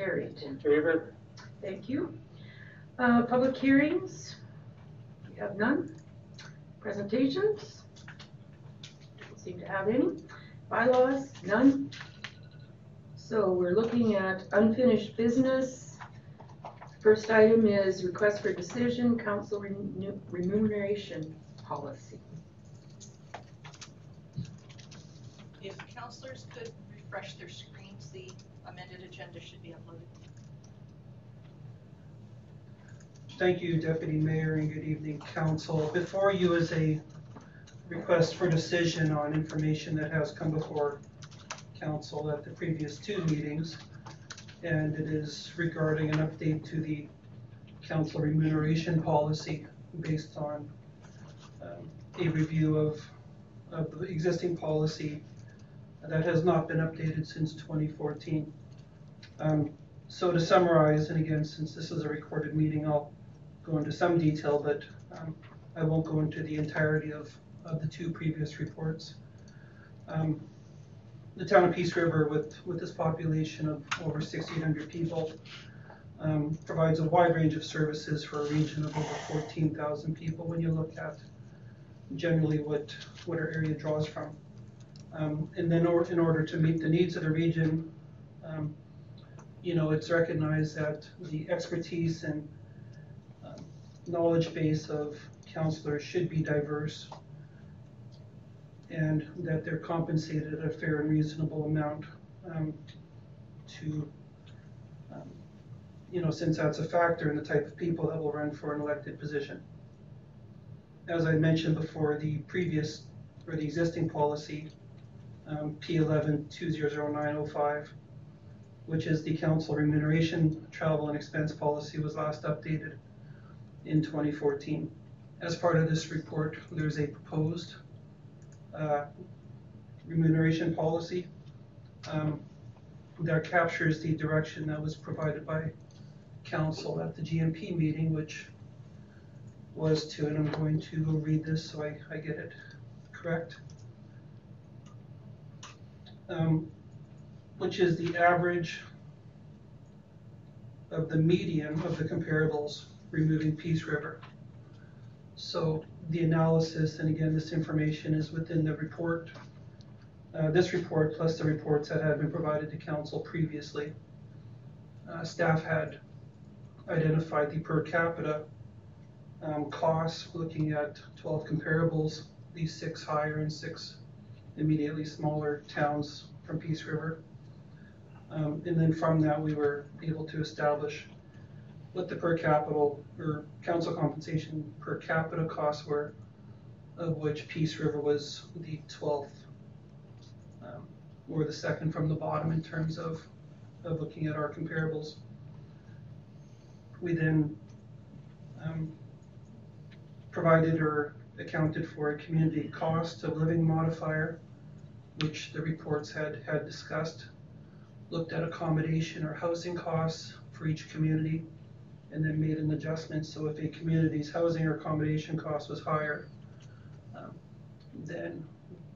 carried. In favor? Thank you. Uh, public hearings? We have none. Presentations? Don't seem to have any. Bylaws? None. So we're looking at unfinished business. First item is request for decision, council remu- remuneration policy. If counselors could refresh their screens, the amended agenda should be uploaded. Thank you, Deputy Mayor, and good evening, Council. Before you is a request for decision on information that has come before Council at the previous two meetings. And it is regarding an update to the council remuneration policy based on um, a review of, of the existing policy that has not been updated since 2014. Um, So to summarize, and again, since this is a recorded meeting, I'll go into some detail, but um, I won't go into the entirety of, of the two previous reports. Um, The town of Peace River, with, with this population of over 6,800 people, um, provides a wide range of services for a region of over 14,000 people when you look at generally what, what our area draws from. Um, And then or- in order to meet the needs of the region, um, you know, it's recognized that the expertise and um, knowledge base of counselors should be diverse and that they're compensated a fair and reasonable amount um, to, um, you know, since that's a factor in the type of people that will run for an elected position. As I mentioned before, the previous, or the existing policy, um, P eleven two zero zero nine oh five, which is the council remuneration, travel and expense policy was last updated in 2014. As part of this report, there's a proposed uh, remuneration policy um, that captures the direction that was provided by council at the GMP meeting, which was to, and I'm going to read this so I, I get it correct. Um, which is the average of the median of the comparables removing Peace River. So the analysis, and again, this information is within the report, uh, this report plus the reports that had been provided to council previously. Uh, staff had identified the per capita um, costs, looking at twelve comparables, these six higher and six immediately smaller towns from Peace River. Um, and then from that, we were able to establish what the per capita or council compensation per capita costs were, of which Peace River was the twelfth, um, or the second from the bottom in terms of, of looking at our comparables. We then um, provided or accounted for a community cost of living modifier, which the reports had, had discussed, looked at accommodation or housing costs for each community, and then made an adjustment, so if a community's housing or accommodation cost was higher, um, then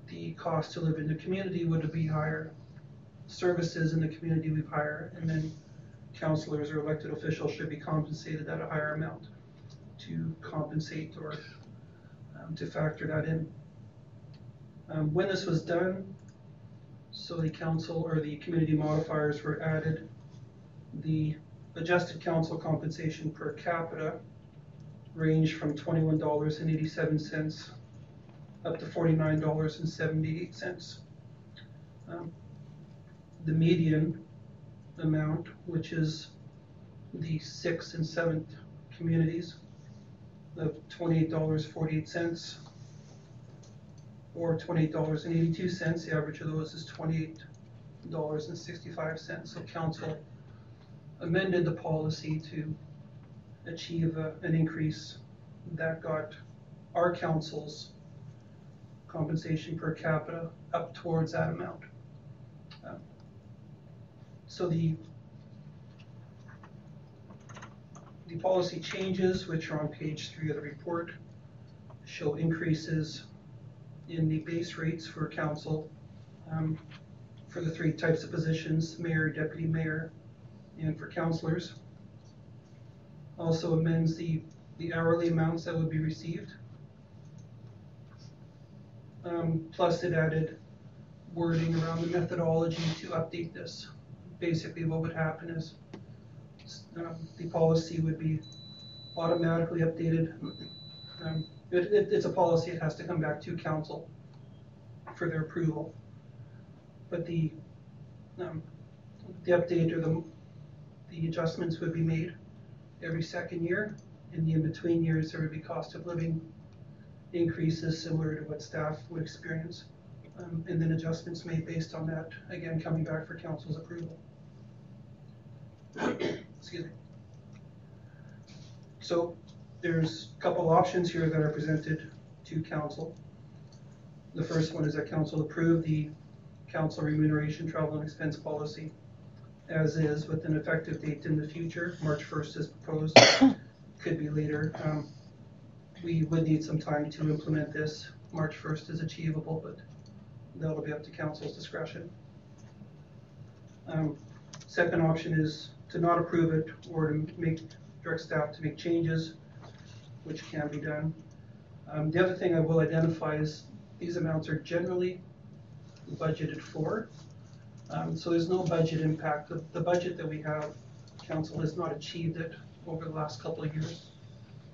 the cost to live in the community would be higher, services in the community would be higher, and then counselors or elected officials should be compensated at a higher amount to compensate or um, to factor that in. Um, when this was done, so the council or the community modifiers were added, the adjusted council compensation per capita ranged from twenty-one dollars and eighty-seven cents up to forty-nine dollars and seventy-eight cents. Um, The median amount, which is the sixth and seventh communities, of twenty-eight dollars forty-eight cents or twenty-eight dollars and eighty-two cents. The average of those is twenty-eight dollars and sixty-five cents. So council amended the policy to achieve a- an increase that got our council's compensation per capita up towards that amount. Um, So the the policy changes, which are on page three of the report, show increases in the base rates for council um, for the three types of positions, mayor, deputy mayor, and for counselors. Also amends the, the hourly amounts that would be received. Um, plus it added wording around the methodology to update this. Basically, what would happen is, um, the policy would be automatically updated. Um, it, it, it's a policy, it has to come back to council for their approval. But the, um, the update or the, the adjustments would be made every second year. In the in-between years, there would be cost of living increases similar to what staff would experience. Um, and then adjustments made based on that, again, coming back for council's approval. Excuse me. So there's a couple options here that are presented to council. The first one is that council approve the council remuneration travel and expense policy as is with an effective date in the future, March first is proposed, could be later. Um, We would need some time to implement this. March first is achievable, but that'll be up to council's discretion. Um, Second option is to not approve it or to make, direct staff to make changes, which can be done. Um, The other thing I will identify is these amounts are generally budgeted for. Um, So there's no budget impact. The, the budget that we have, council has not achieved it over the last couple of years.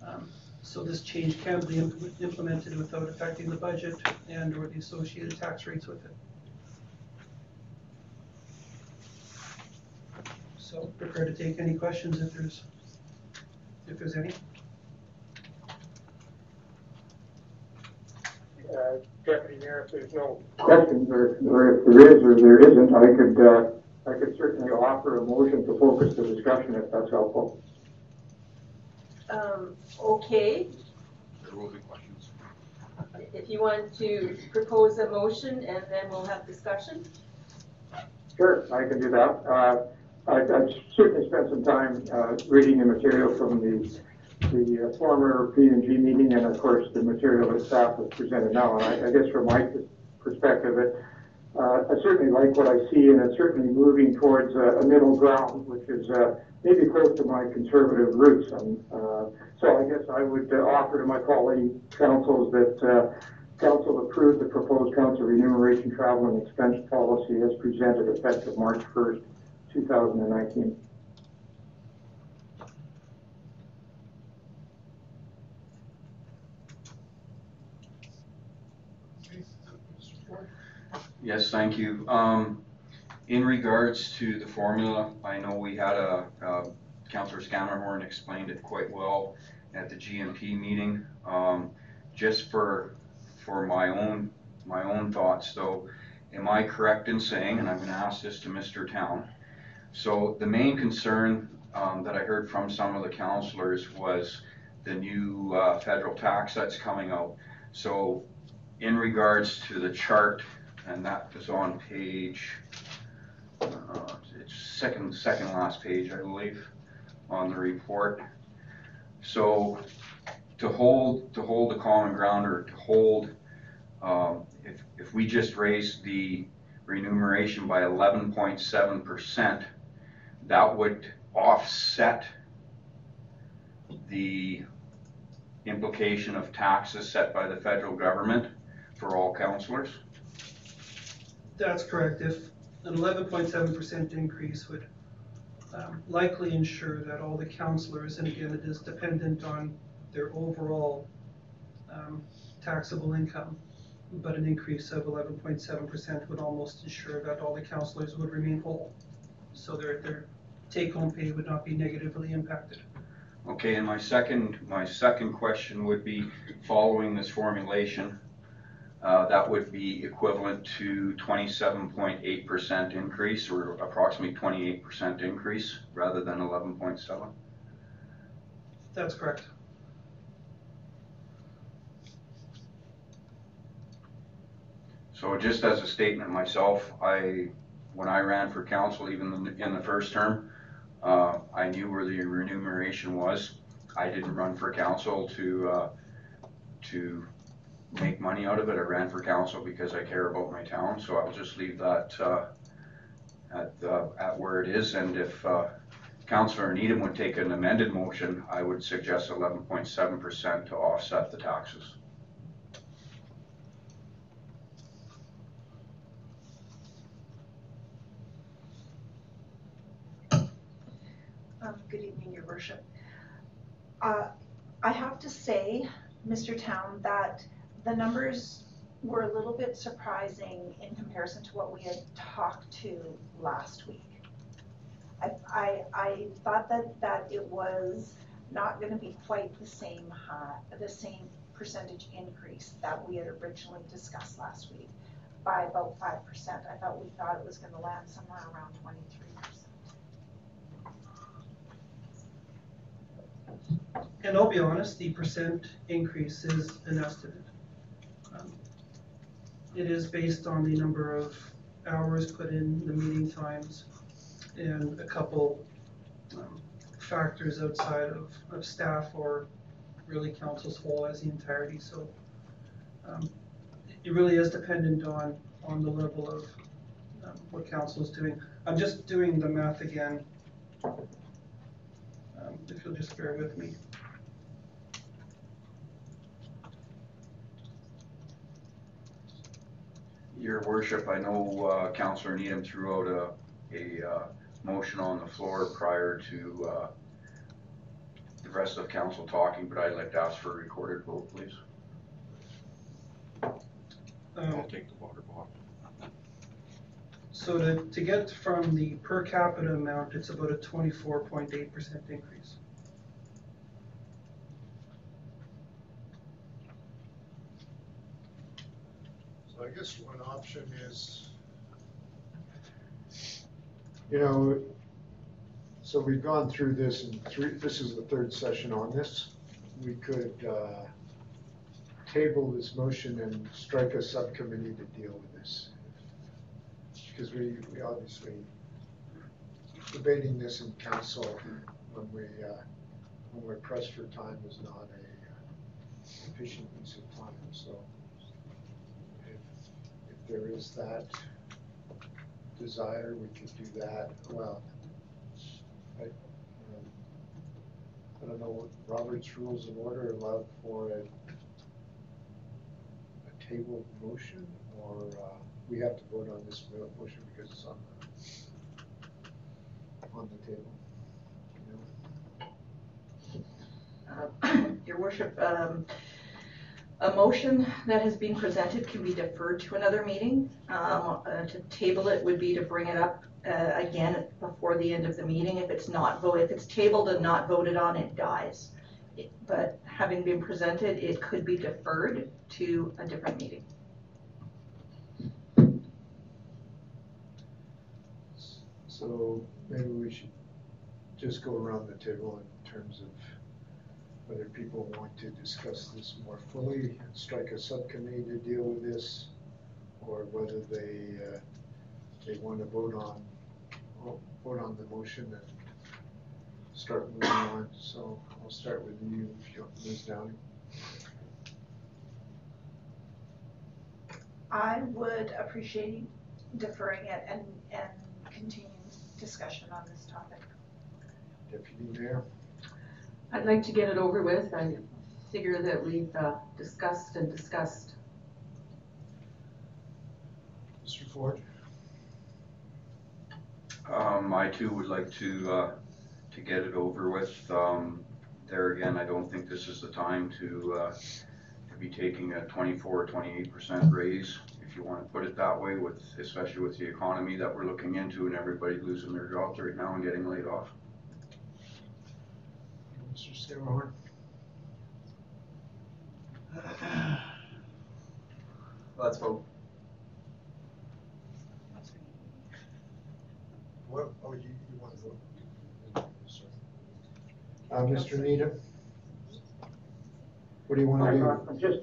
Um, So this change can be implement- implemented without affecting the budget and or the associated tax rates with it. So prepared to take any questions if there's, if there's any. Uh, Deputy Mayor, if there's no questions, or, or if there is or there isn't, I could, uh, I could certainly offer a motion to focus the discussion if that's helpful. Um, okay, There will be questions. if you want to propose a motion and then we'll have discussion. Sure, I can do that. Uh, I, I've certainly spent some time, uh, reading the material from the, the uh, former P and G meeting, and of course, the material that staff has presented now. And I, I guess from my perspective, it, uh, I certainly like what I see, and it's certainly moving towards a, a middle ground, which is uh, maybe close to my conservative roots. And, uh, so I guess I would uh, offer to my colleague councils that uh, council approve the proposed council remuneration travel and expense policy as presented effective March 1st, 2019. Yes, thank you. Um, in regards to the formula, I know we had a, uh, Counselor Scammerhorn explained it quite well at the GMP meeting. Um, just for, for my own, my own thoughts though, am I correct in saying, and I'm gonna ask this to Mr. Town, so the main concern, um, that I heard from some of the counselors was the new, uh, federal tax that's coming out. So in regards to the chart, and that is on page, uh, it's second, second last page, I believe, on the report. So to hold, to hold the common ground or to hold, um, if, if we just raise the remuneration by eleven point seven percent, that would offset the implication of taxes set by the federal government for all counselors? That's correct. If an eleven point seven percent increase would um, likely ensure that all the counselors, and again, it is dependent on their overall um, taxable income, but an increase of eleven point seven percent would almost ensure that all the counselors would remain whole. So their, their take-home pay would not be negatively impacted. Okay, and my second, my second question would be, following this formulation, uh, that would be equivalent to twenty-seven point eight percent increase, or approximately twenty-eight percent increase, rather than eleven point seven? That's correct. So just as a statement myself, I, when I ran for council, even in the, in the first term, uh, I knew where the remuneration was. I didn't run for council to, uh, to make money out of it. I ran for council because I care about my town, so I'll just leave that, uh, at, at where it is, and if, uh, Counselor Needham would take an amended motion, I would suggest eleven point seven percent to offset the taxes. Um, Good evening, your worship. Uh, I have to say, Mr. Town, that the numbers were a little bit surprising in comparison to what we had talked to last week. I, I, I thought that, that it was not gonna be quite the same high, the same percentage increase that we had originally discussed last week by about five percent. I thought, we thought it was gonna land somewhere around twenty-three percent. And I'll be honest, the percent increase is an estimate. Um, It is based on the number of hours put in, the meeting times, and a couple um, factors outside of, of staff or really council's whole as the entirety, so um, it really is dependent on, on the level of um, what council is doing. I'm just doing the math again. Um, If you'll just bear with me. Your worship, I know uh, Counselor Needham threw out a, a uh, motion on the floor prior to uh, the rest of council talking, but I'd like to ask for a recorded vote, please. Um, I'll take the water bottle. So to, to get from the per capita amount, it's about a twenty-four point eight percent increase. I guess one option is, you know, so we've gone through this and three, this is the third session on this. We could, uh, table this motion and strike a subcommittee to deal with this. Because we, we obviously, debating this in council when we, uh, when we're pressed for time is not a uh, efficient use of time, so there is that desire, we could do that, well, I, um, I don't know, what Robert's Rules of Order allow for a, a table motion, or, uh, we have to vote on this motion because it's on the, on the table, you know? Uh, Your worship, um, a motion that has been presented can be deferred to another meeting. Um, uh, To table it would be to bring it up uh, again before the end of the meeting. If it's not, vo- if it's tabled and not voted on, it dies. It- But having been presented, it could be deferred to a different meeting. So maybe we should just go around the table in terms of whether people want to discuss this more fully, and strike a subcommittee to deal with this, or whether they, uh, they want to vote on, vote on the motion and start moving on. So I'll start with you, if you, Ms. Downing. I would appreciate deferring it and, and continuing discussion on this topic. Deputy Mayor? I'd like to get it over with. I figure that we've uh, discussed and discussed. Mr. Ford? Um, I too would like to, uh, to get it over with. Um, there again, I don't think this is the time to, uh, to be taking a 24 or 28 percent raise, if you wanna put it that way, with, especially with the economy that we're looking into and everybody losing their jobs right now and getting laid off. Mr. Scarahorn? Let's vote. What, oh, you, you want to vote? Uh, Mr. Needham? What do you want to I'm do? not- I'm just,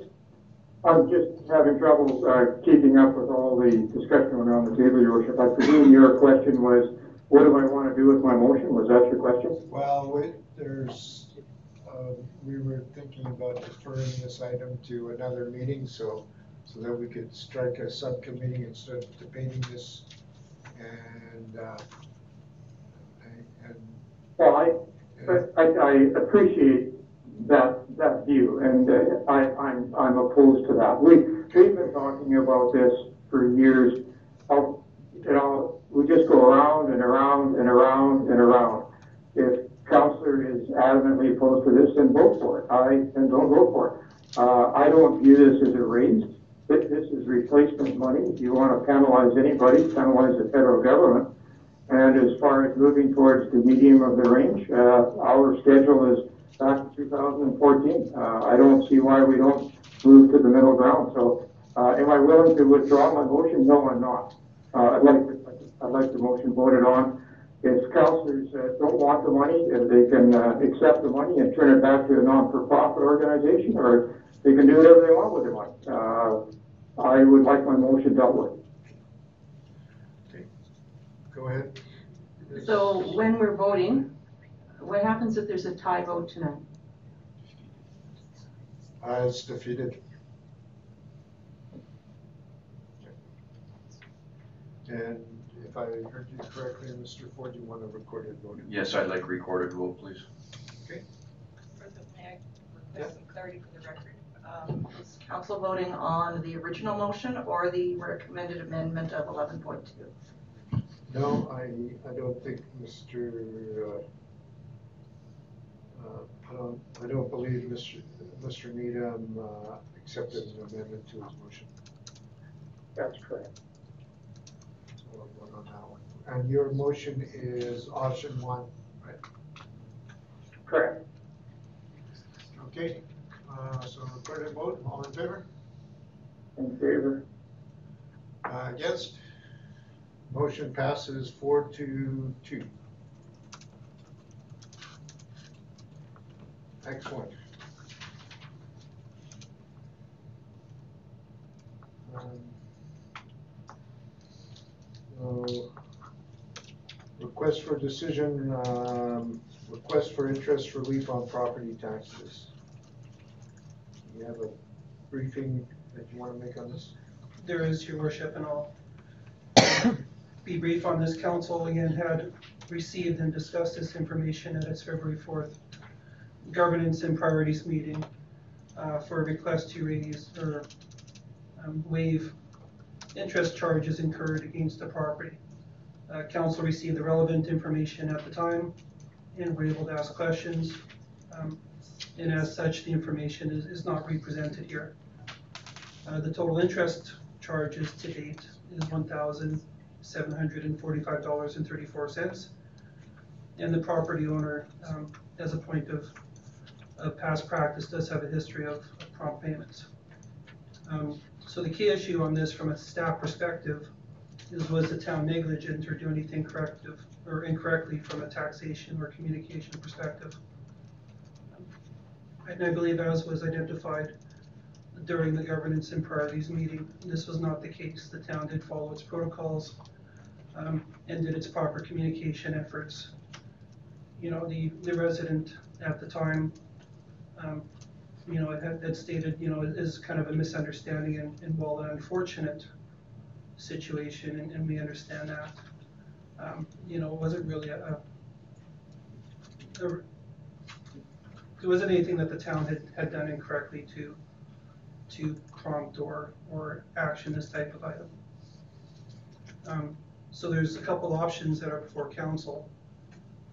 I'm just having trouble, uh, keeping up with all the discussion around the table, your worship. I presume your question was, what do I want to do with my motion? Was that your question? Well, wait, there's, uh, we were thinking about deferring this item to another meeting, so, so that we could strike a subcommittee instead of debating this. And, uh, and Well, I, but I, I appreciate that, that view, and uh, I, I'm, I'm opposed to that. We, we've been talking about this for years. Of, you know, we just go around and around and around and around. If counselor is adamantly opposed to this, then vote for it. I, then don't vote for it. Uh, I don't view this as a raise. This, this is replacement money. If you want to penalize anybody, penalize the federal government. And as far as moving towards the medium of the range, uh, our schedule is back to 2014. Uh, I don't see why we don't move to the middle ground. So, uh, am I willing to withdraw my motion? No, I'm not. Uh, I'd like, to- I'd like the motion voted on. If councilors uh, don't want the money, if they can uh, accept the money and turn it back to a non-for-profit organization, or they can do whatever they want with the money. Uh, I would like my motion dealt with. Okay, go ahead. So when we're voting, what happens if there's a tie vote tonight? Uh, it's defeated. And if I heard you correctly, Mr. Ford, you want a recorded vote? Yes, I'd like recorded vote, please. May I request some clarity for the record? Um, Is council voting on the original motion or the recommended amendment of eleven point two? No, I, I don't think Mr., uh, uh, I don't, I don't believe Mr. Mr. Needham, uh, accepted an amendment to his motion. That's correct. So we'll vote on that one. And your motion is option one, right? Correct. Okay, uh, so recorded vote, all in favor? In favor? Uh, Against? Motion passes four to two. Excellent. Um, Request for decision, um, request for interest relief on property taxes. You have a briefing that you want to make on this? There is, your worship, and I'll be brief on this. Council again had received and discussed this information at its February fourth governance and priorities meeting uh, for a request to raise or um, waive interest charges incurred against the property. Uh, Council received the relevant information at the time and were able to ask questions. Um, And as such, the information is, is not represented here. Uh, the total interest charges to date is one thousand seven hundred and forty-five dollars and thirty-four cents. And the property owner, um, as a point of, of past practice, does have a history of of prompt payments. Um, so the key issue on this from a staff perspective is was the town negligent or do anything corrective or incorrectly from a taxation or communication perspective? And I believe as was identified during the governance and priorities meeting. This was not the case. The town did follow its protocols um, and did its proper communication efforts. You know, the, the resident at the time, um, you know, had, had stated, you know, is kind of a misunderstanding and, and while an unfortunate situation, and, and we understand that, um, you know, it wasn't really a, a, a there wasn't anything that the town had, had done incorrectly to, to prompt or, or action this type of item. Um, so there's a couple options that are before council.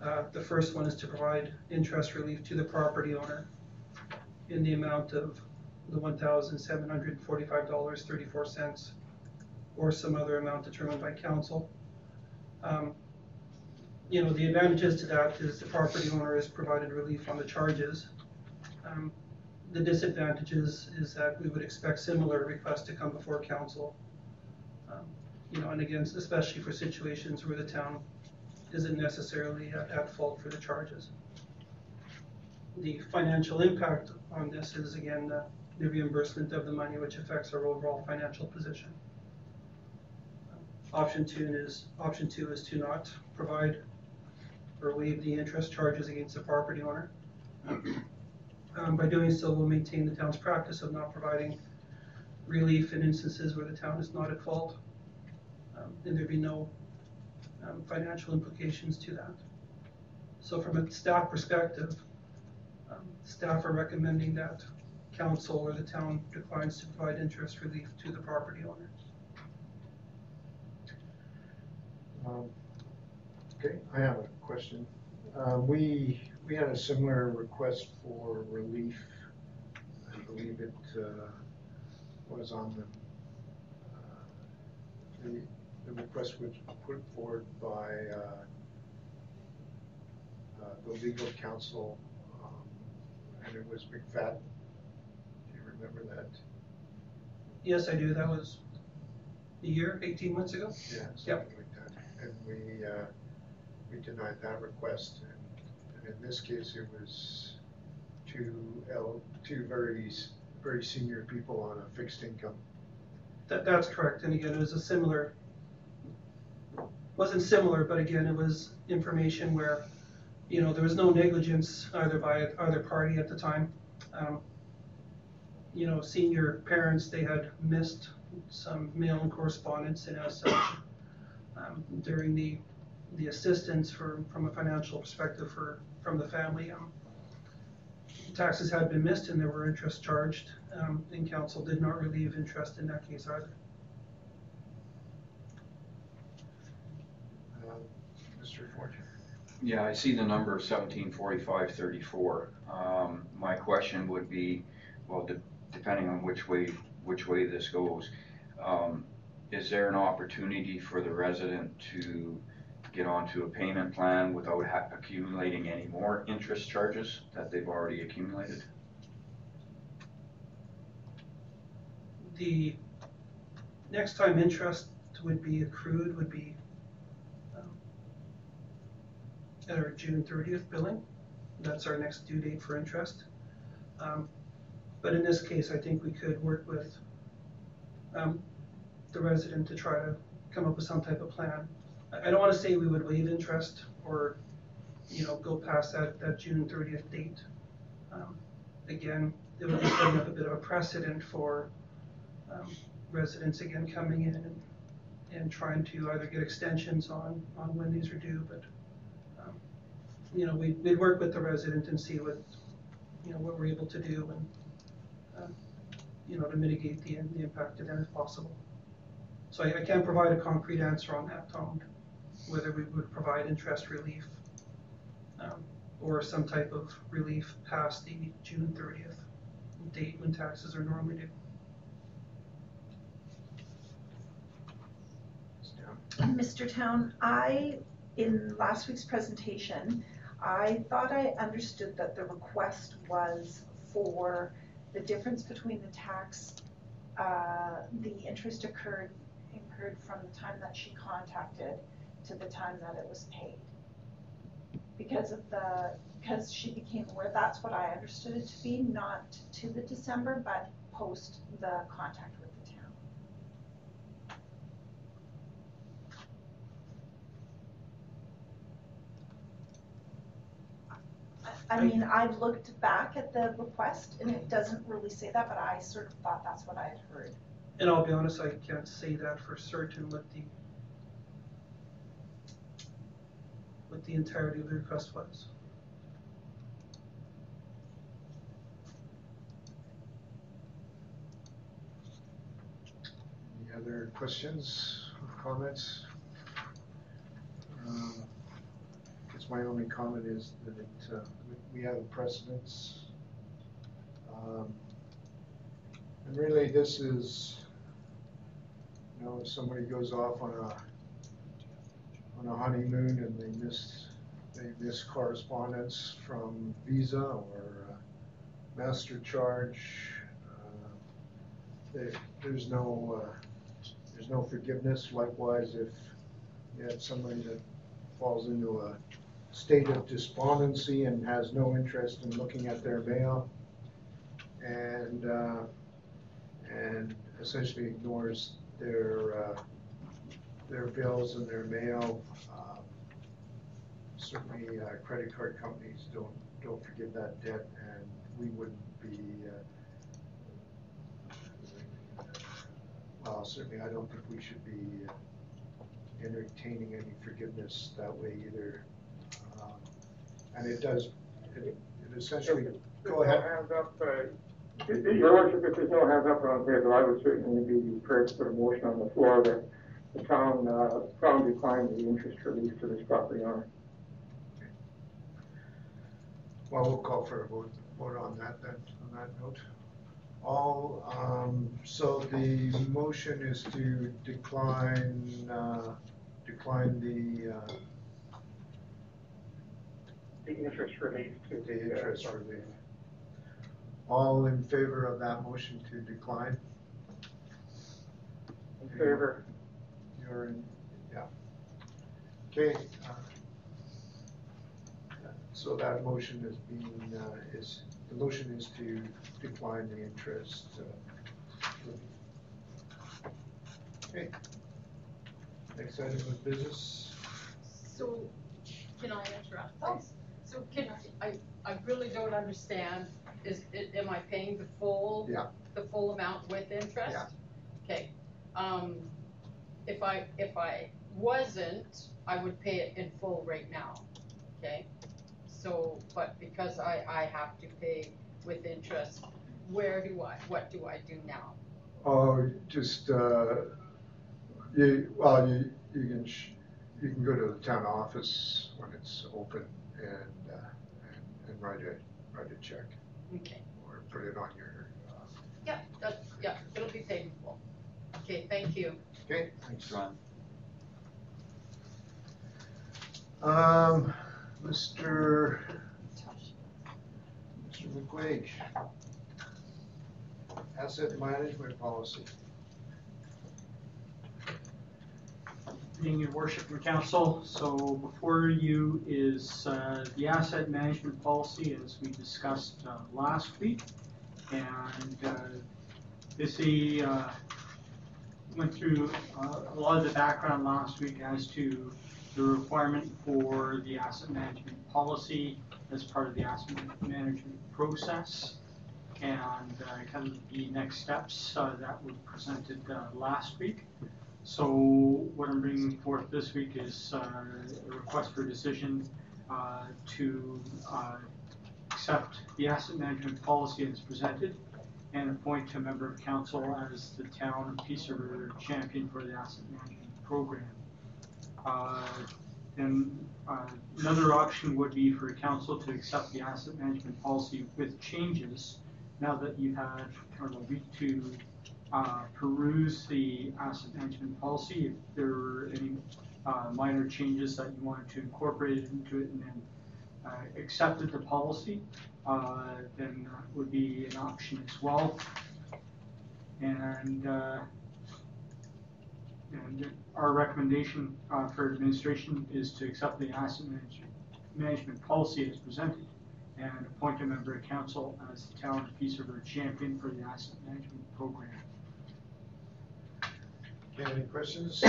Uh, the first one is to provide interest relief to the property owner in the amount of the one thousand seven hundred forty-five dollars thirty-four cents or some other amount determined by council. Um, you know, the advantages to that is the property owner is provided relief on the charges. Um, The disadvantages is that we would expect similar requests to come before council. Um, You know, and again, especially for situations where the town isn't necessarily at, at fault for the charges. The financial impact on this is again, the, the reimbursement of the money, which affects our overall financial position. Option two is, option two is to not provide or waive the interest charges against the property owner. Um, by doing so, we'll maintain the town's practice of not providing relief in instances where the town is not at fault. Um, and there'd be no, um, financial implications to that. So from a staff perspective, um, staff are recommending that council or the town declines to provide interest relief to the property owner. Um, Okay, I have a question. Uh, We, we had a similar request for relief. I believe it uh, was on the, uh, the, the request was put forward by uh, uh, the legal counsel, and it was McFadden. Do you remember that? Yes, I do, that was a year, eighteen months ago? Yeah, something like that. And we, uh, we denied that request, and, and in this case, it was two L, two very, s- very senior people on a fixed income. That, that's correct, and again, it was a similar, wasn't similar, but again, it was information where, you know, there was no negligence either by either party at the time. Um, You know, senior parents, they had missed some mail and correspondence, and as such, um, during the, the assistance for, from a financial perspective for, from the family, um, taxes had been missed and there were interest charged, um, and council did not relieve interest in that case either. Uh, Mr. Ford? Yeah, I see the number seventeen forty-five thirty-four. Um, my question would be, well, de- depending on which way, which way this goes, um, is there an opportunity for the resident to get onto a payment plan without ha- accumulating any more interest charges that they've already accumulated? The next time interest would be accrued would be um, at our June thirtieth billing. That's our next due date for interest. Um, But in this case, I think we could work with um, the resident to try to come up with some type of plan. I I don't wanna say we would waive interest or, you know, go past that, that June thirtieth date. Um, Again, it would be setting up a bit of a precedent for um, residents again coming in and, and trying to either get extensions on, on when these are due, but, you know, we, we'd work with the resident and see what, you know, what we're able to do and, um, you know, to mitigate the, the impact to them if possible. So I, I can't provide a concrete answer on that, Tom, whether we would provide interest relief, um, or some type of relief past the June thirtieth date when taxes are normally due. Mr. Town, I, in last week's presentation, I thought I understood that the request was for the difference between the tax, uh, the interest occurred, incurred from the time that she contacted to the time that it was paid. Because of the, because she became aware, that's what I understood it to be, not to the December, but post the contact with the town. I mean, I've looked back at the request and it doesn't really say that, but I sort of thought that's what I had heard. And I'll be honest, I can't say that for certain what the what the entirety of the request was. Any other questions, or comments? Um, I guess my only comment is that it, uh, we- have a precedence. Um, And really, this is, you know, if somebody goes off on a, on a honeymoon and they miss, they miss correspondence from Visa or uh, Master Charge, uh, there, there's no, uh, there's no forgiveness. Likewise, if you have somebody that falls into a state of despondency and has no interest in looking at their mail and, uh, and essentially ignores their, uh, their bills and their mail, um, certainly, uh, credit card companies don't, don't forgive that debt and we wouldn't be, uh, well, certainly I don't think we should be entertaining any forgiveness that way either. And it does, it it essentially, go ahead. no hands up, uh, Your worship, if there's no hands up around the table, I would certainly be prepared to put a motion on the floor that the town, uh, town decline the interest release to this property owner. Well, we'll call for a vote, vote on that then, on that note. All, um, so the motion is to decline, uh, decline the, uh, The interest release to the interest relief. All in favor of that motion to decline? In favor. You're in, yeah. Okay. uh, So that motion is being, uh, is, the motion is to decline the interest. uh. Okay. Next item of business. So, can I interrupt, please? So can, I, I really don't understand, is, i- am I paying the full? Yeah. The full amount with interest? Yeah. Okay, um, if I, if I wasn't, I would pay it in full right now, okay? So, but because I, I have to pay with interest, where do I, what do I do now? Oh, just, uh, you, well, you, you can, sh- you can go to the town office when it's open and, uh, and, and write a, write a check Okay, or put it on your, uh, yeah, that's, yeah, it'll be paid in full. Okay, thank you. okay, thanks. Thanks, Ron. Um, Mr. Mr. McQuaig. Asset management policy. Being your worship and council, so before you is uh, the asset management policy as we discussed uh, last week. And uh, this uh, went through uh, a lot of the background last week as to the requirement for the asset management policy as part of the asset management process. And uh, kind of the next steps uh, that were presented last week. So what I'm bringing forth this week is uh, a request for a decision uh, to uh, accept the asset management policy as presented and appoint a member of council as the town Peace River champion for the asset management program. Uh, And uh, another option would be for council to accept the asset management policy with changes now that you've had kind of a week to uh, peruse the asset management policy, if there are any uh, minor changes that you wanted to incorporate into it and then uh, accepted the policy, uh, then that would be an option as well. And, uh, and our recommendation for administration is to accept the asset management, management policy as presented and appoint a member of council as the town of Peace River champion for the asset management program. Okay, Any questions?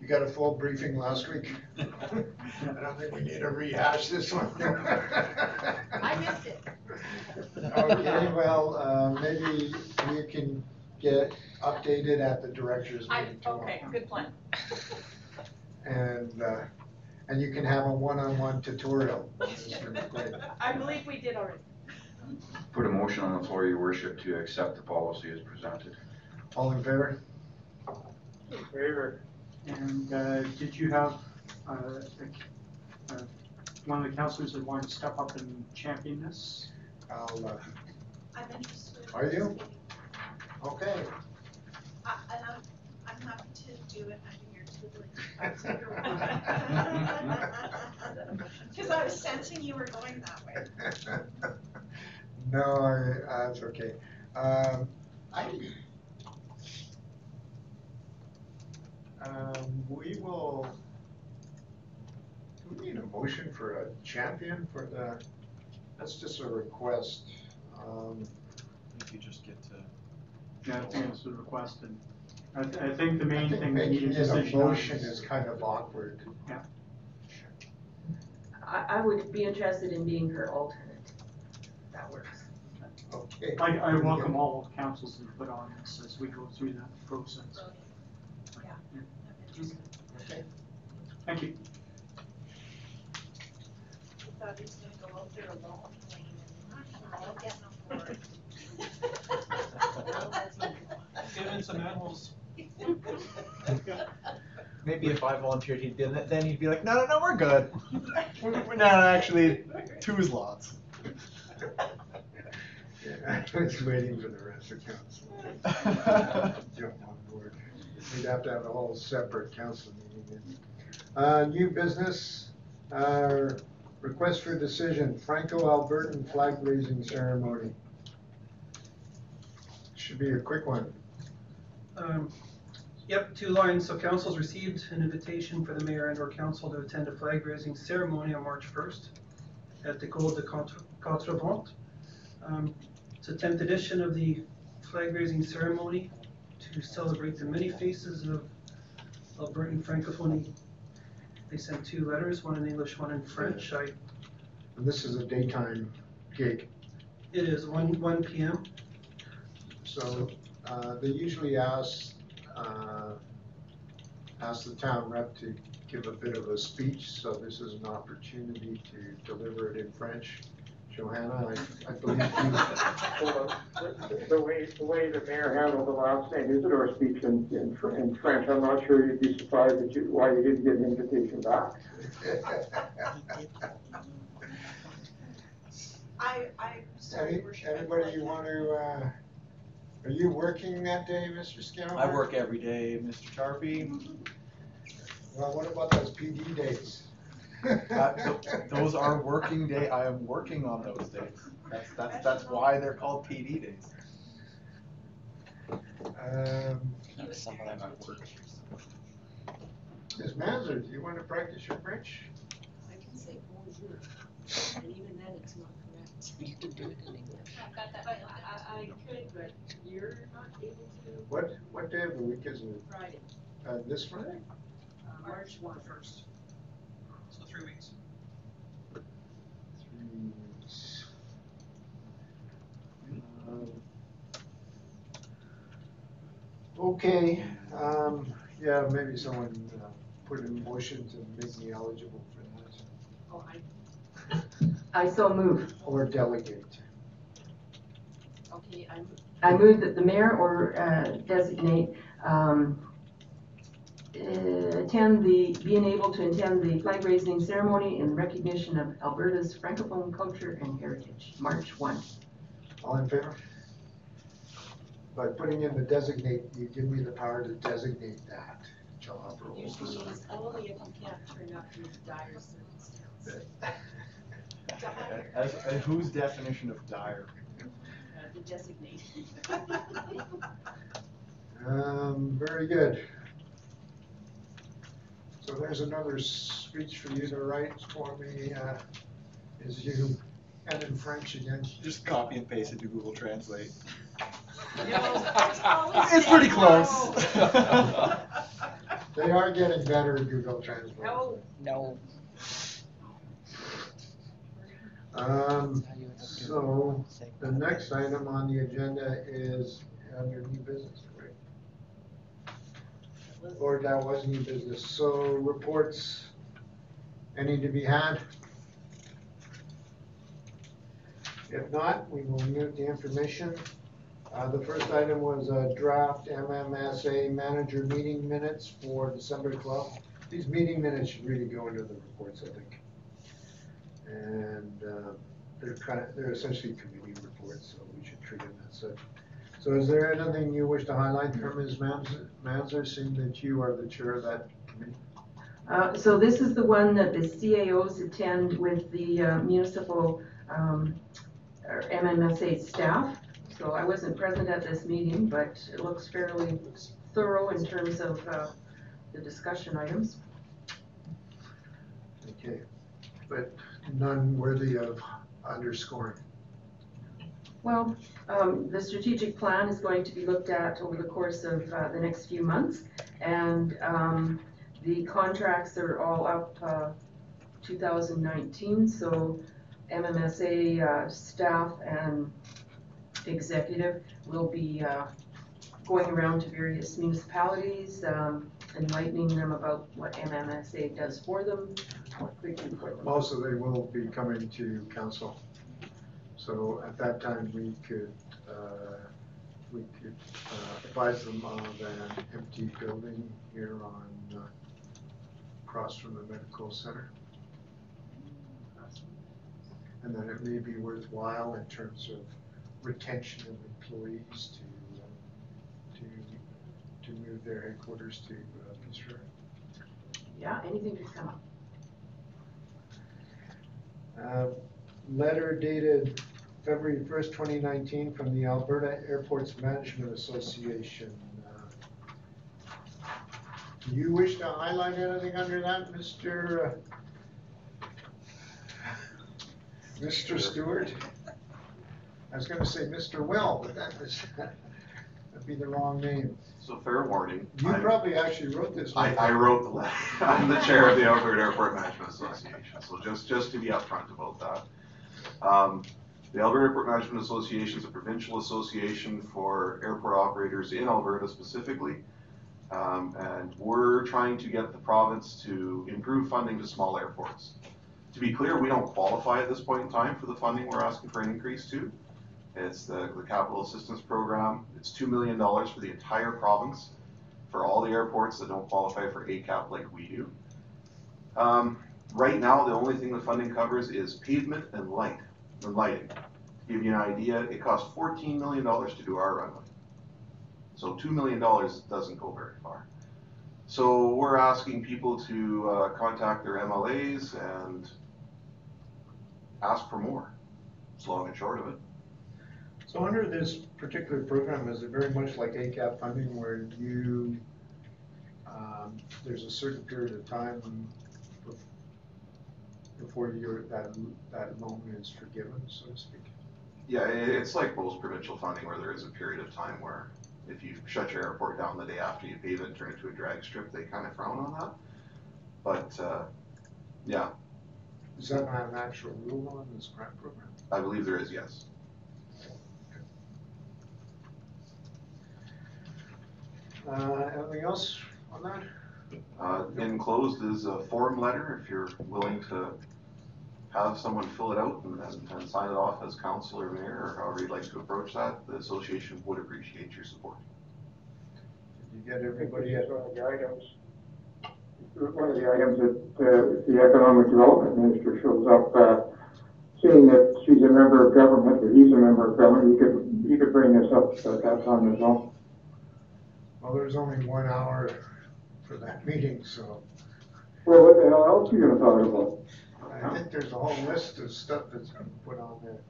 You got a full briefing last week? I don't think we need to rehash this one. I missed it. Okay, well, uh, maybe we can get updated at the director's I, meeting tomorrow. okay, good plan. And, uh, and you can have a one-on-one tutorial, Mr. McQuaid. I believe we did already. Put a motion on the floor, your worship, to accept the policy as presented. All in favor? In favor. And uh, did you have uh, a- uh, one of the councilors that wanted to step up and champion this? I'll, uh, I'm interested. in Are you? okay. I- And I'm, I'm happy to do it under your tutelage. Because I was sensing you were going that way. No, I, that's okay. Um, I, um, we will, do we need a motion for a champion for the, that's just a request. Um, I think you just get to. Yeah, I think it's a request, and I, th- I think the I main think thing we need a making it a decision on motion is kind of awkward. Yeah. I, I would be interested in being her alternate. That works. Okay. I, I welcome all councils input on this as we go through that process. Yeah. Okay. Thank you. thought he was gonna go out there alone playing and I'll get no for it. Give him some animals. Maybe if I volunteered, he'd do that. Then he'd be like, no, no, no, we're good. we're no, actually, two's lots. Yeah, I was waiting for the rest of council. to Jump on board. We'd have to have a whole separate council meeting. Uh, new business, uh, request for decision, Franco Albertan flag raising ceremony. Should be a quick one. Um, Yep, two lines. So council's received an invitation for the mayor and or council to attend a flag raising ceremony on March first at the Côte de Contre- Contrevent. Um, It's a tenth edition of the flag raising ceremony to celebrate the many faces of Albertan francophonie. They sent two letters, one in English, one in French. I, And this is a daytime gig, it is one, one P M. so, uh, they usually ask, uh, ask the town rep to give a bit of a speech, so this is an opportunity to deliver it in French. Johanna, I, I believe you, Well, the- The way, the way the mayor handled the last St. Isidore speech in, in Fr- in French, I'm not sure you'd be surprised that you, why you didn't get an invitation back. I, I, sorry, Any- worship. I'd Anybody like you want to, uh, are you working that day, Mr. Scanlon? I work every day, Mr. Tarpey. Well, what about those PD days? Uh, th- those are working day. I am working on those days. That's that's that's why they're called PD days. Um, Some of them at work. Ms. Manzer, do you want to practice your French? I can say bonjour, and even then it's not correct. You can do it in English. But I, I could, but you're not able to What, what day of the week is it? Friday, Uh, this Friday? uh, March one first. Three weeks. Three weeks. Um, Okay, um, yeah, maybe someone, uh, put in motion to make me eligible for that, Oh, I, I so move. or delegate. Okay, I'm, I move that the mayor or uh, designate um, uh, attend the, being able to attend the flag raising ceremony in recognition of Alberta's francophone culture and heritage, March 1. All in favor? By putting in the designate, you give me the power to designate that job role. usually it's only if you can't turn up in dire circumstance. As, and whose definition of dire? Uh, The designate. Um, very good. So there's another speech for you to write for me, uh, as you, and in French again. Just copy and paste it to Google Translate. it's pretty close. They are getting better at Google Translate. no, No. Um, so, the next item on the agenda is under new business, Or that was new business, so reports, any to be had? If not, we will mute the information. Uh, the first item was a draft MMSA manager meeting minutes for December twelfth. These meeting minutes should really go into the reports, I think. And, uh, they're kind of, they're essentially committee reports, so we should treat them as such. So is there anything you wish to highlight from Ms. Manzer, Manzer, seeing that you are the chair of that committee? Uh, So this is the one that the CAOs attend with the uh, municipal um, or MMSA staff. So I wasn't present at this meeting, but it looks fairly thorough in terms of uh, the discussion items. Okay, but none worthy of underscoring. Well, um, the strategic plan is going to be looked at over the course of uh, the next few months. And um, the contracts are all up uh, 2019, so MMSA uh, staff and executive will be uh, going around to various municipalities, um, enlightening them about what MMSA does for them. Also, they will be coming to council. So at that time, we could, uh, we could uh, advise them of an empty building here on, uh, across from the medical center. And that it may be worthwhile in terms of retention of employees to, uh, to, to move their headquarters to uh, Peace River. Yeah, anything could come up. Uh, Letter dated February first, twenty nineteen, from the Alberta Airports Management Association. Uh, Do you wish to highlight anything under that, Mr. uh, Mr. Stewart? I was gonna say Mr. Well, but that was, that'd be the wrong name. So fair warning. You I'm- probably actually wrote this. I, one. I wrote the letter. I'm the chair of the Alberta Airport Management Association, so just, just to be upfront about that. Um, The Alberta Airport Management Association is a provincial association for airport operators in Alberta specifically. Um, and we're trying to get the province to improve funding to small airports. To be clear, we don't qualify at this point in time for the funding we're asking for an increase to. It's the, the capital assistance program. It's two million dollars for the entire province for all the airports that don't qualify for ACAP like we do. Um, right now, the only thing the funding covers is pavement and light, and lighting. Give you an idea, it costs fourteen million dollars to do our runway. So two million dollars doesn't go very far. So we're asking people to, uh, contact their MLAs and ask for more. It's long and short of it. So under this particular program, is it very much like ACAP funding where you, um, there's a certain period of time bef- before your, that, that loan is forgiven, so to speak? Yeah, it's like most provincial funding where there is a period of time where if you shut your airport down the day after you pave it and turn it to a drag strip, they kind of frown on that. But, uh, yeah, Is that not an actual rule on this grant program? I believe there is, yes. Uh, anything else on that? Uh, enclosed is a form letter, if you're willing to have someone fill it out and, and, and sign it off as council or mayor, or however you'd like to approach that, the association would appreciate your support. Did you get everybody at? One of the items, one of the items that, uh, the economic development minister shows up, uh, seeing that she's a member of government, or he's a member of government, he could, he could bring this up at that time as well. Well, there's only one hour for that meeting, so Well, what the hell else are you gonna talk about? I think there's a whole list of stuff that's been put on there.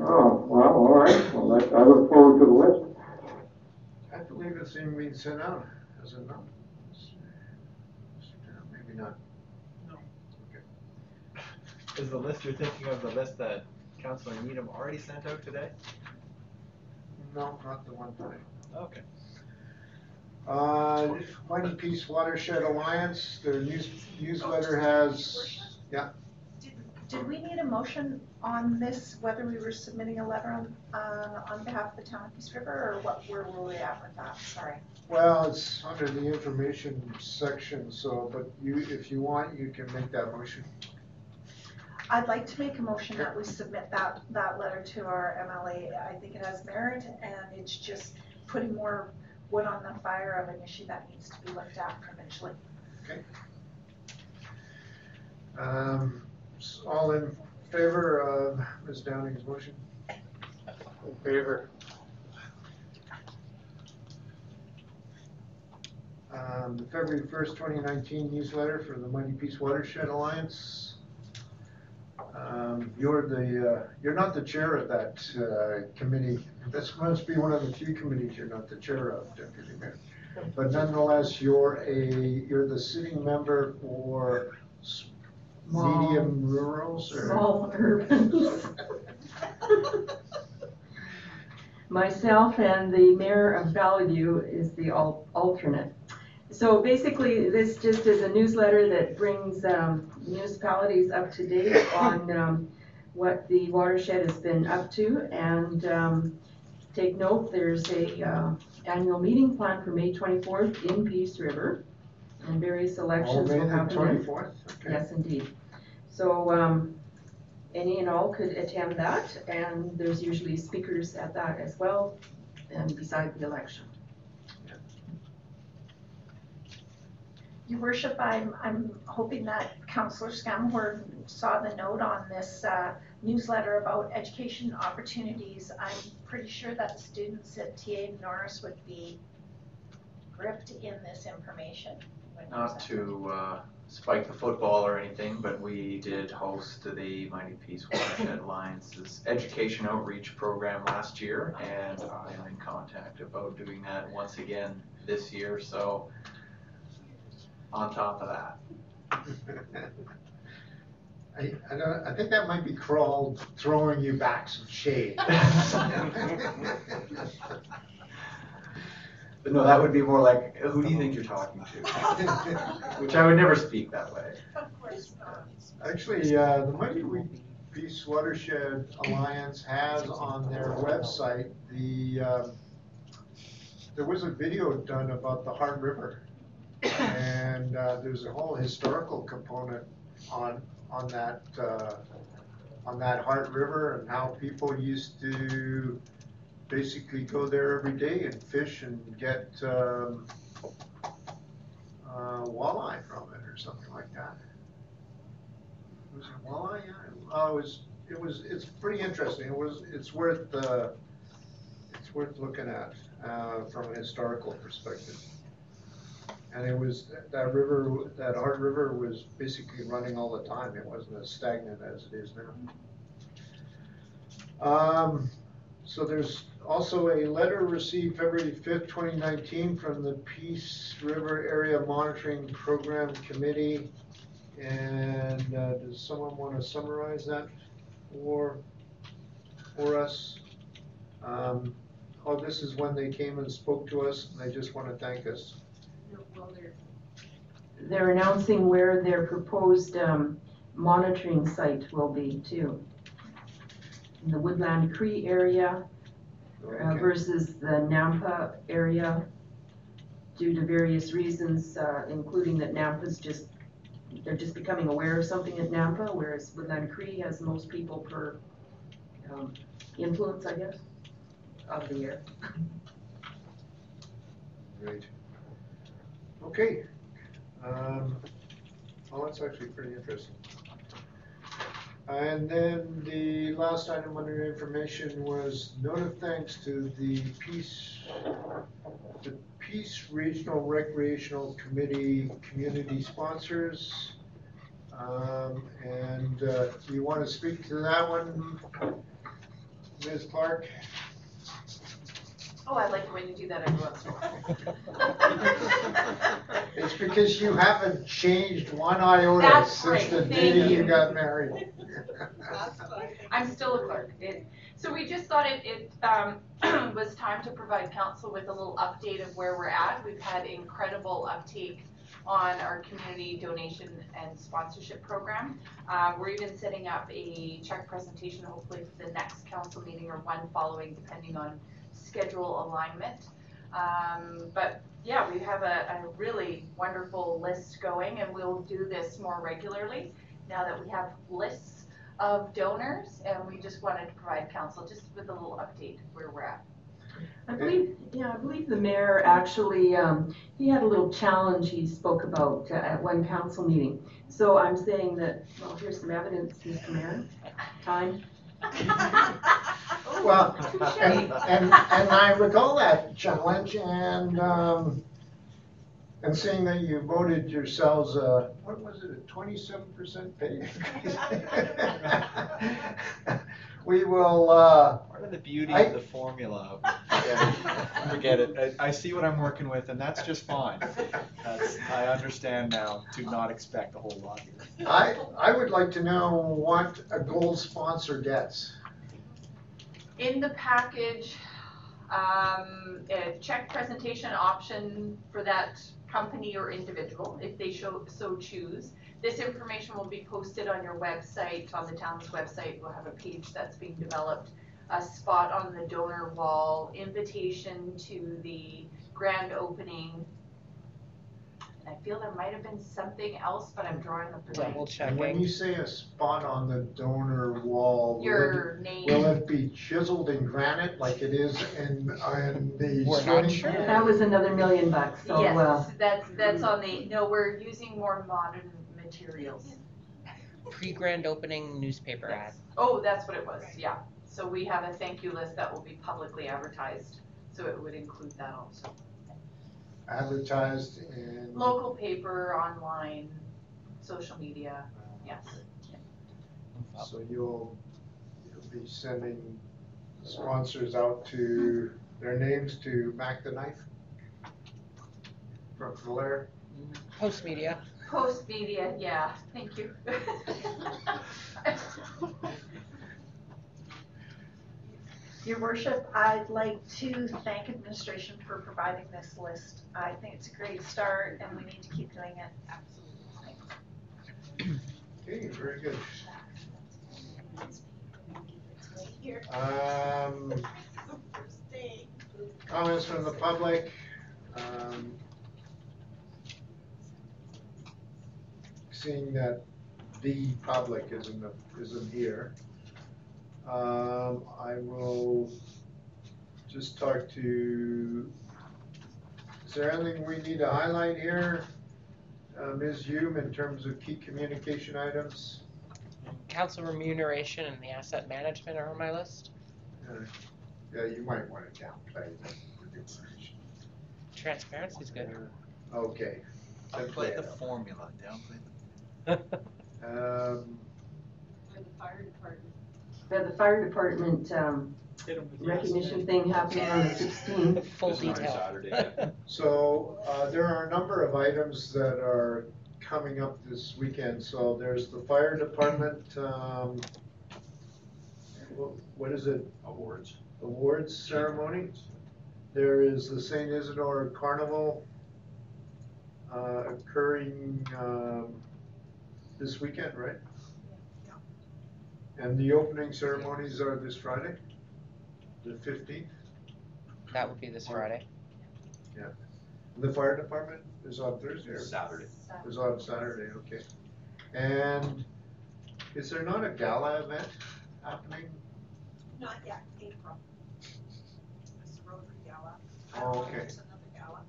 Oh, well, all right, well, that, I look forward to the list. I believe it's even being sent out, is it not? Maybe not. No. Okay. Is the list you're thinking of the list that Councilor Needham already sent out today? No, not the one today. Okay. Uh, Mighty Peace Watershed Alliance, their news, newsletter has, yeah, Did we need a motion on this, whether we were submitting a letter on, uh, on behalf of the town of Peace River, or what, where were we at with that? Sorry. well, it's under the information section, so, but you, if you want, you can make that motion. I'd like to make a motion that we submit that, that letter to our MLA. I think it has merit, and it's just putting more wood on the fire of an issue that needs to be looked at provincially. Um, s- all in favor of Ms. Downing's motion? In favor. Um, the February first, twenty nineteen newsletter for the Mighty Peace Watershed Alliance. Um, you're the, uh, you're not the chair of that, uh, committee. This must be one of the few committees you're not the chair of, Deputy Mayor. But nonetheless, you're a, you're the sitting member for s- Small. medium rurals or? Small urbans. Myself and the mayor of Valley is the al- alternate. So basically, this just is a newsletter that brings um, municipalities up to date on um, what the watershed has been up to and um, take note, there's a, uh, annual meeting planned for May twenty-fourth in Peace River. And various elections will happen then. twenty-fourth? Yes, indeed. So, um, any and all could attend that, and there's usually speakers at that as well, and beside the election. Your worship, I'm, I'm hoping that Councillor Scamahorn saw the note on this uh, newsletter about education opportunities. I'm pretty sure that the students at TA Norris would be gripped in this information. when Not to uh, spike the football or anything, but we did host the Mighty Peace Watershed Alliance's education outreach program last year, and I am in contact about doing that once again this year, so on top of that. I, I don't, I think that might be crawled throwing you back some shade. But no, that would be more like, who do you think you're talking to? Which I would never speak that way. Of course not. Actually, uh, the Mighty We Peace Watershed Alliance has on their website, the, um, there was a video done about the Heart River. And, uh, there's a whole historical component on, on that, uh, on that Heart River and how people used to basically go there every day and fish and get, um, uh, walleye from it or something like that. Was it walleye? Yeah, oh, it was, it was, it's pretty interesting. It was, it's worth, uh, it's worth looking at, uh, from a historical perspective. And it was, that river, that Heart River was basically running all the time. It wasn't as stagnant as it is now. Um, so there's also a letter received February fifth, twenty nineteen from the Peace River Area Monitoring Program Committee. And, uh, does someone wanna summarize that for, for us? Um, oh, this is when they came and spoke to us, and they just wanna thank us. They're They're announcing where their proposed, um, monitoring site will be too. In the Woodland Cree area uh, Okay. versus the Nampa area due to various reasons, uh, including that Nampa's just, they're just becoming aware of something at Nampa, whereas Woodland Cree has most people per, um, influence, I guess, of the year. Right. Okay. Um, well, that's actually pretty interesting. And then the last item under information was note of thanks to the Peace, the Peace Regional Recreational Committee community sponsors. Um, and, uh, do you wanna speak to that one, Ms. Clark? Oh, I like it when you do that every once in a while. It's because you haven't changed one iota That's since right, the thank day you you. got married. I'm still a clerk. It, so we just thought it, it, um, was time to provide council with a little update of where we're at. We've had incredible uptake on our community donation and sponsorship program. Uh, we're even setting up a check presentation hopefully for the next council meeting or one following, depending on schedule alignment. Um, but yeah, we have a, a really wonderful list going and we'll do this more regularly now that we have lists of donors and we just wanted to provide council just with a little update where we're at. I believe, yeah, I believe the mayor actually, um, he had a little challenge he spoke about uh, at one council meeting. So I'm saying that, well, here's some evidence, Mr. Mayor, time. Well, and, and, and I recall that challenge and, um, and seeing that you voted yourselves, uh, what was it, a twenty-seven percent pay increase? We will, uh, Part of the beauty I- of the formula, forget it, forget it. I, I see what I'm working with and that's just fine. That's, I understand now to not expect a whole lot here. I, I would like to know what a gold sponsor gets. In the package, um, a check presentation option for that company or individual, if they show, so choose. This information will be posted on your website, on the town's website, we'll have a page that's being developed, a spot on the donor wall, invitation to the grand opening. And I feel there might have been something else, but I'm drawing a blank. Double And when checking. you say a spot on the donor wall, will Your it, name. will it be chiseled in granite like it is in, in the We're not swimming sure. pool? That was another million bucks, so, uh, Yes, that's, that's on the, no, we're using more modern materials. Pre-grand opening newspaper ad. Oh, that's what it was, yeah. So we have a thank you list that will be publicly advertised, so it would include that also. Advertised in. Local paper, online, social media, yes. So you'll, you'll be sending sponsors out to, their names to Mac the Knife? From Blair? Post media. Post media, yeah, thank you. Your worship, I'd like to thank administration for providing this list. I think it's a great start and we need to keep doing it. Absolutely. Okay, very good. Um, comments from the public, um. Seeing that the public isn't, isn't here. Um, I will just talk to, is there anything we need to highlight here? Uh, Ms. Hume, in terms of key communication items? Council remuneration and the asset management are on my list. Uh, Yeah, you might wanna downplay that Transparency is good. Okay. Downplay the formula, downplay the. Um, For the fire department. We had the fire department, um, recognition thing happening on the sixteenth. Full This is on detail. Saturday. So, uh, there are a number of items that are coming up this weekend, so there's the fire department, um, wh- what is it, Awards. awards ceremony? There is the Saint Isidore Carnival, uh, occurring, um, this weekend, right? And the opening ceremonies are this Friday, the fifteenth? That would be this Friday. Yeah. And the fire department is on Thursday or? Saturday. Is on Saturday, okay. And is there not a gala event happening? Not yet, April. It's the Rotary Gala. I don't know if Okay. There's another gala.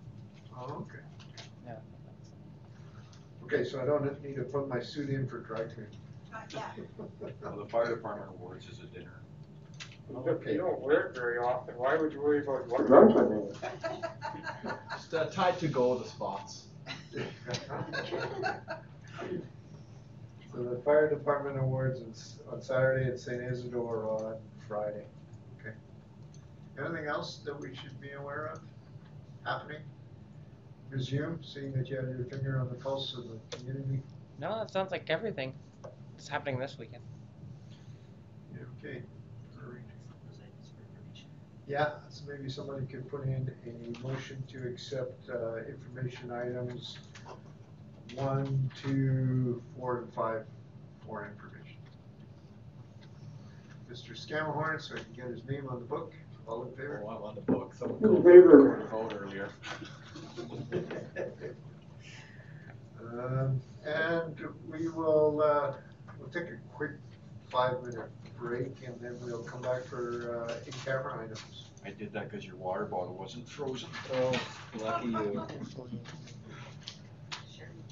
Oh, okay. Yeah. Okay, so I don't need to put my suit in for dry cleaning. Not yet. Well, the fire department awards is a dinner. Okay. don't wear it very often, why would you worry about what drunk I mean? Just uh, tied to go the spots. So the fire department awards is on Saturday at St. Isidore on Friday. Okay. Anything else that we should be aware of happening? Resume, seeing that you have your finger on the pulse of the community. No, that sounds like everything. It's happening this weekend. Yeah, Okay. Yeah, so maybe somebody could put in a motion to accept, uh, information items one, two, four, and five for information. Mr. Scamahorn, so I can get his name on the book, all in favor? Oh, I'm on the book, someone In called favor. for vote earlier. Um, and we will, uh, we'll take a quick five-minute break and then we'll come back for, uh, in-camera items. I did that because your water bottle wasn't frozen. Oh, lucky you.